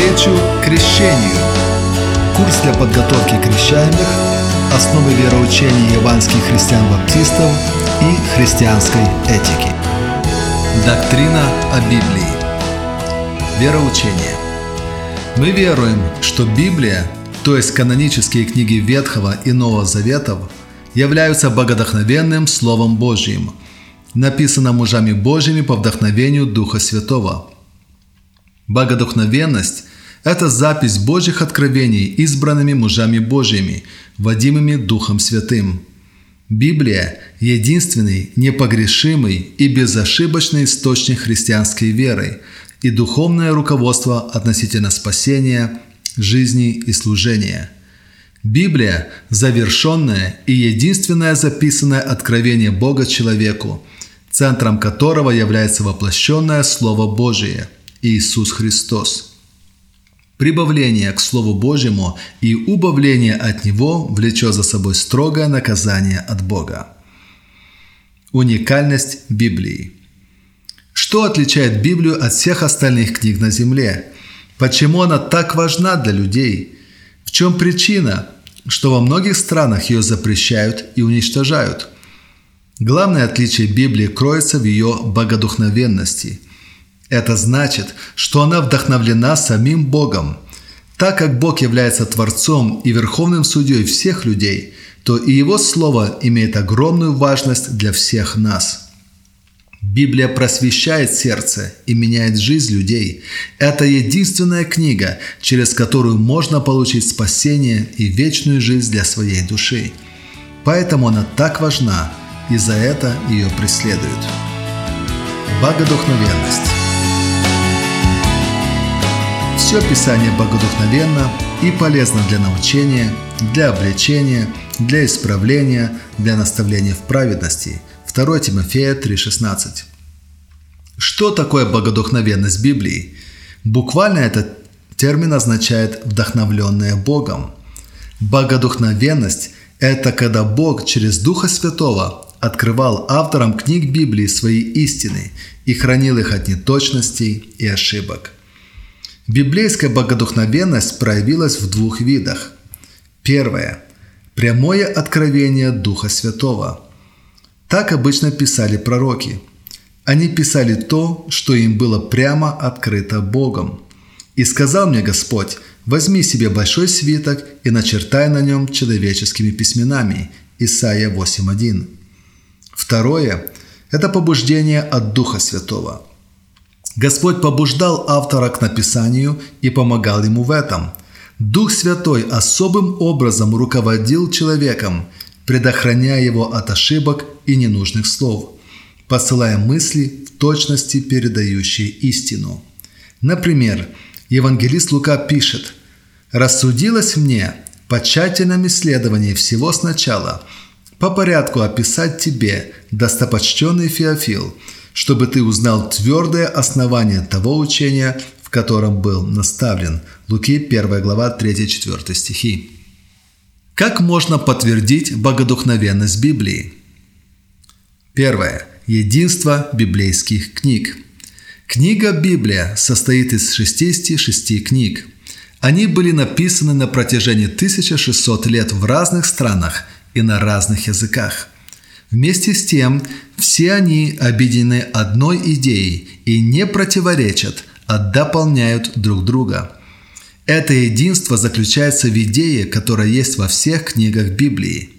навстречу крещению. Курс для подготовки крещаемых, основы вероучения яванских христиан-баптистов и христианской этики. Доктрина о Библии. Вероучение. Мы веруем, что Библия, то есть канонические книги Ветхого и Нового Заветов, являются богодохновенным Словом Божьим, написано мужами Божьими по вдохновению Духа Святого – Богодухновенность – это запись Божьих откровений избранными мужами Божьими, водимыми Духом Святым. Библия – единственный, непогрешимый и безошибочный источник христианской веры и духовное руководство относительно спасения, жизни и служения. Библия – завершенное и единственное записанное откровение Бога человеку, центром которого является воплощенное Слово Божие – Иисус Христос. Прибавление к Слову Божьему и убавление от Него влечет за собой строгое наказание от Бога. Уникальность Библии. Что отличает Библию от всех остальных книг на Земле? Почему она так важна для людей? В чем причина, что во многих странах ее запрещают и уничтожают? Главное отличие Библии кроется в ее богодухновенности – это значит, что она вдохновлена самим Богом. Так как Бог является Творцом и Верховным Судьей всех людей, то и Его Слово имеет огромную важность для всех нас. Библия просвещает сердце и меняет жизнь людей. Это единственная книга, через которую можно получить спасение и вечную жизнь для своей души. Поэтому она так важна, и за это ее преследуют. Богодухновенность. Все Писание богодухновенно и полезно для научения, для обличения, для исправления, для наставления в праведности. 2 Тимофея 3,16. Что такое богодухновенность Библии? Буквально этот термин означает «вдохновленное Богом». Богодухновенность – это когда Бог через Духа Святого открывал авторам книг Библии свои истины и хранил их от неточностей и ошибок – Библейская богодухновенность проявилась в двух видах. Первое – прямое откровение Духа Святого. Так обычно писали пророки. Они писали то, что им было прямо открыто Богом. «И сказал мне Господь, возьми себе большой свиток и начертай на нем человеческими письменами». Исайя 8.1. Второе – это побуждение от Духа Святого – Господь побуждал автора к написанию и помогал ему в этом. Дух Святой особым образом руководил человеком, предохраняя его от ошибок и ненужных слов, посылая мысли в точности передающие истину. Например, евангелист Лука пишет «Рассудилось мне по тщательном исследовании всего сначала, по порядку описать тебе, достопочтенный Феофил, чтобы ты узнал твердое основание того учения, в котором был наставлен. Луки 1 глава 3-4 стихи. Как можно подтвердить богодухновенность Библии? Первое. Единство библейских книг. Книга Библия состоит из 66 книг. Они были написаны на протяжении 1600 лет в разных странах и на разных языках – Вместе с тем, все они объединены одной идеей и не противоречат, а дополняют друг друга. Это единство заключается в идее, которая есть во всех книгах Библии.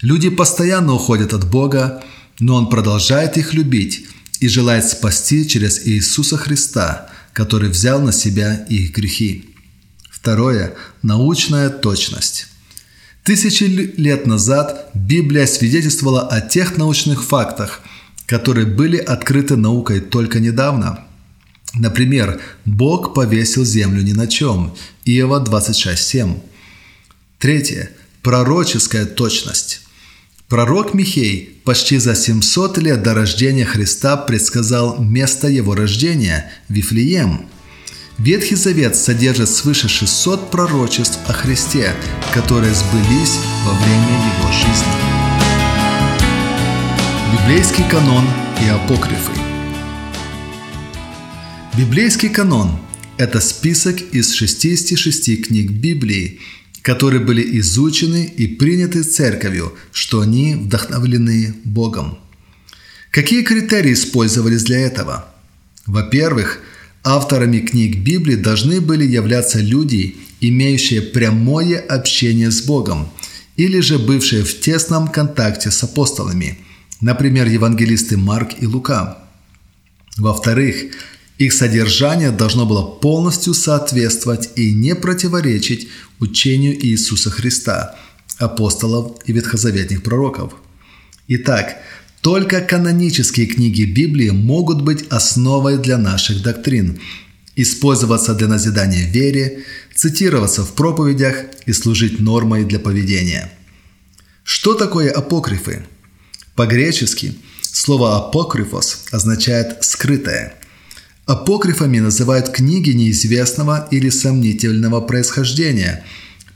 Люди постоянно уходят от Бога, но Он продолжает их любить и желает спасти через Иисуса Христа, который взял на себя их грехи. Второе – научная точность. Тысячи лет назад Библия свидетельствовала о тех научных фактах, которые были открыты наукой только недавно. Например, Бог повесил землю ни на чем. Иова 26.7. Третье. Пророческая точность. Пророк Михей почти за 700 лет до рождения Христа предсказал место его рождения – Вифлеем – Ветхий Завет содержит свыше 600 пророчеств о Христе, которые сбылись во время Его жизни. Библейский канон и апокрифы Библейский канон Это список из 66 книг Библии, которые были изучены и приняты церковью, что они вдохновлены Богом. Какие критерии использовались для этого? Во-первых, авторами книг Библии должны были являться люди, имеющие прямое общение с Богом, или же бывшие в тесном контакте с апостолами, например, евангелисты Марк и Лука. Во-вторых, их содержание должно было полностью соответствовать и не противоречить учению Иисуса Христа, апостолов и ветхозаветных пророков. Итак, только канонические книги Библии могут быть основой для наших доктрин, использоваться для назидания вере, цитироваться в проповедях и служить нормой для поведения. Что такое апокрифы? По-гречески слово «апокрифос» означает «скрытое». Апокрифами называют книги неизвестного или сомнительного происхождения,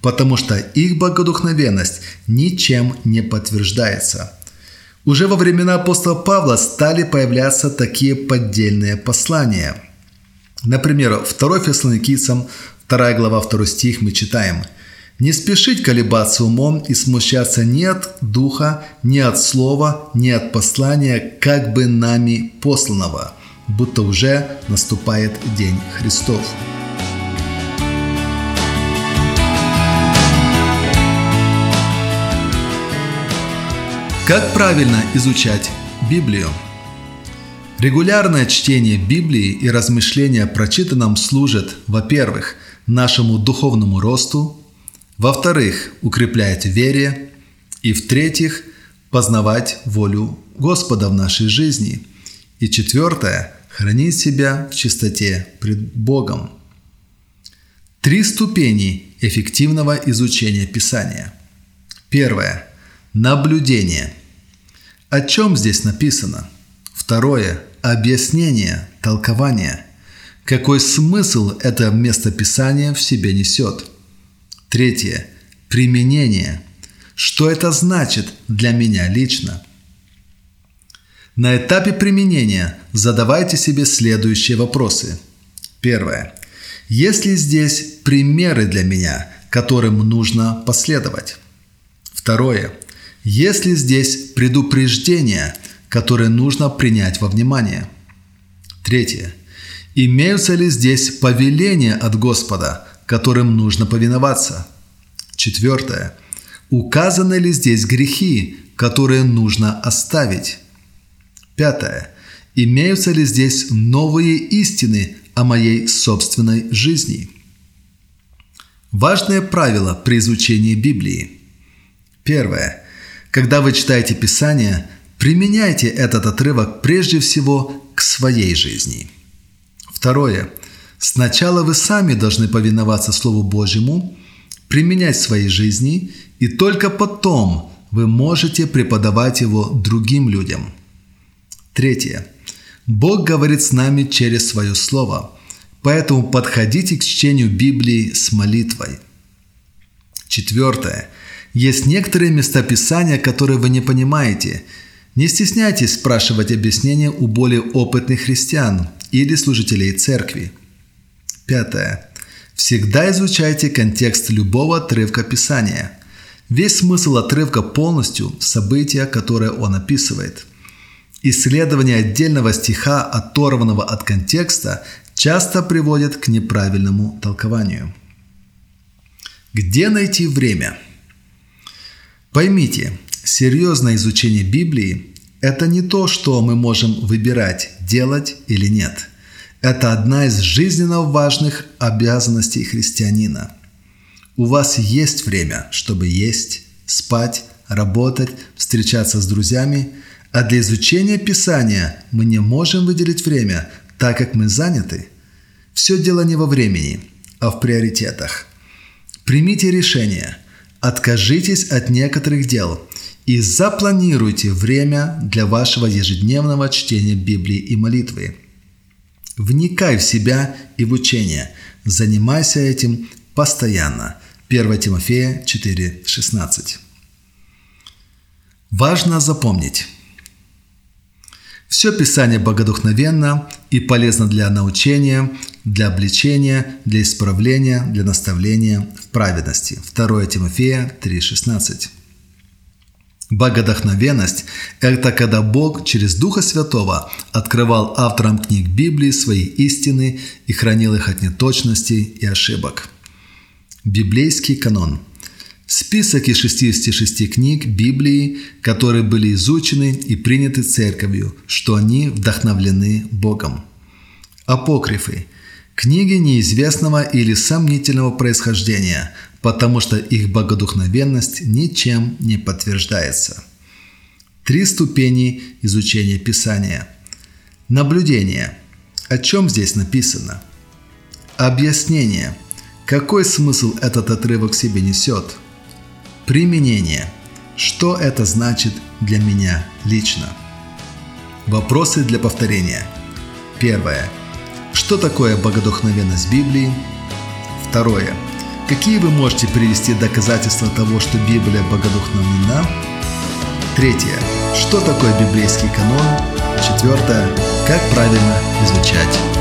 потому что их богодухновенность ничем не подтверждается – уже во времена апостола Павла стали появляться такие поддельные послания. Например, 2 Фессалоникийцам, 2 глава, 2 стих мы читаем «Не спешить колебаться умом и смущаться ни от духа, ни от слова, ни от послания, как бы нами посланного, будто уже наступает день Христов». Как правильно изучать Библию? Регулярное чтение Библии и размышления о прочитанном служат, во-первых, нашему духовному росту, во-вторых, укрепляет вере, и в-третьих, познавать волю Господа в нашей жизни, и четвертое, хранить себя в чистоте пред Богом. Три ступени эффективного изучения Писания. Первое – Наблюдение. О чем здесь написано? Второе. Объяснение, толкование. Какой смысл это местописание в себе несет? Третье. Применение. Что это значит для меня лично? На этапе применения задавайте себе следующие вопросы. Первое. Есть ли здесь примеры для меня, которым нужно последовать? Второе. Есть ли здесь предупреждения, которые нужно принять во внимание? Третье. Имеются ли здесь повеления от Господа, которым нужно повиноваться? Четвертое. Указаны ли здесь грехи, которые нужно оставить? Пятое. Имеются ли здесь новые истины о моей собственной жизни? Важное правило при изучении Библии. Первое. Когда вы читаете Писание, применяйте этот отрывок прежде всего к своей жизни. Второе. Сначала вы сами должны повиноваться Слову Божьему, применять в своей жизни, и только потом вы можете преподавать его другим людям. Третье. Бог говорит с нами через свое Слово, поэтому подходите к чтению Библии с молитвой. Четвертое. Есть некоторые места Писания, которые вы не понимаете. Не стесняйтесь спрашивать объяснения у более опытных христиан или служителей церкви. Пятое. Всегда изучайте контекст любого отрывка Писания. Весь смысл отрывка полностью – события, которые он описывает. Исследование отдельного стиха, оторванного от контекста, часто приводит к неправильному толкованию. Где найти время – Поймите, серьезное изучение Библии – это не то, что мы можем выбирать, делать или нет. Это одна из жизненно важных обязанностей христианина. У вас есть время, чтобы есть, спать, работать, встречаться с друзьями, а для изучения Писания мы не можем выделить время, так как мы заняты. Все дело не во времени, а в приоритетах. Примите решение – Откажитесь от некоторых дел и запланируйте время для вашего ежедневного чтения Библии и молитвы. Вникай в себя и в учение. Занимайся этим постоянно. 1 Тимофея 4,16. Важно запомнить. Все Писание богодухновенно и полезно для научения, для обличения, для исправления, для наставления в праведности. 2 Тимофея 3,16. Богодохновенность – это когда Бог через Духа Святого открывал авторам книг Библии свои истины и хранил их от неточностей и ошибок. Библейский канон – список из 66 книг Библии, которые были изучены и приняты церковью, что они вдохновлены Богом. Апокрифы – книги неизвестного или сомнительного происхождения, потому что их богодухновенность ничем не подтверждается. Три ступени изучения Писания. Наблюдение. О чем здесь написано? Объяснение. Какой смысл этот отрывок себе несет? Применение. Что это значит для меня лично? Вопросы для повторения. Первое. Что такое богодухновенность Библии? Второе. Какие вы можете привести доказательства того, что Библия богодухновлена? Третье. Что такое библейский канон? Четвертое. Как правильно изучать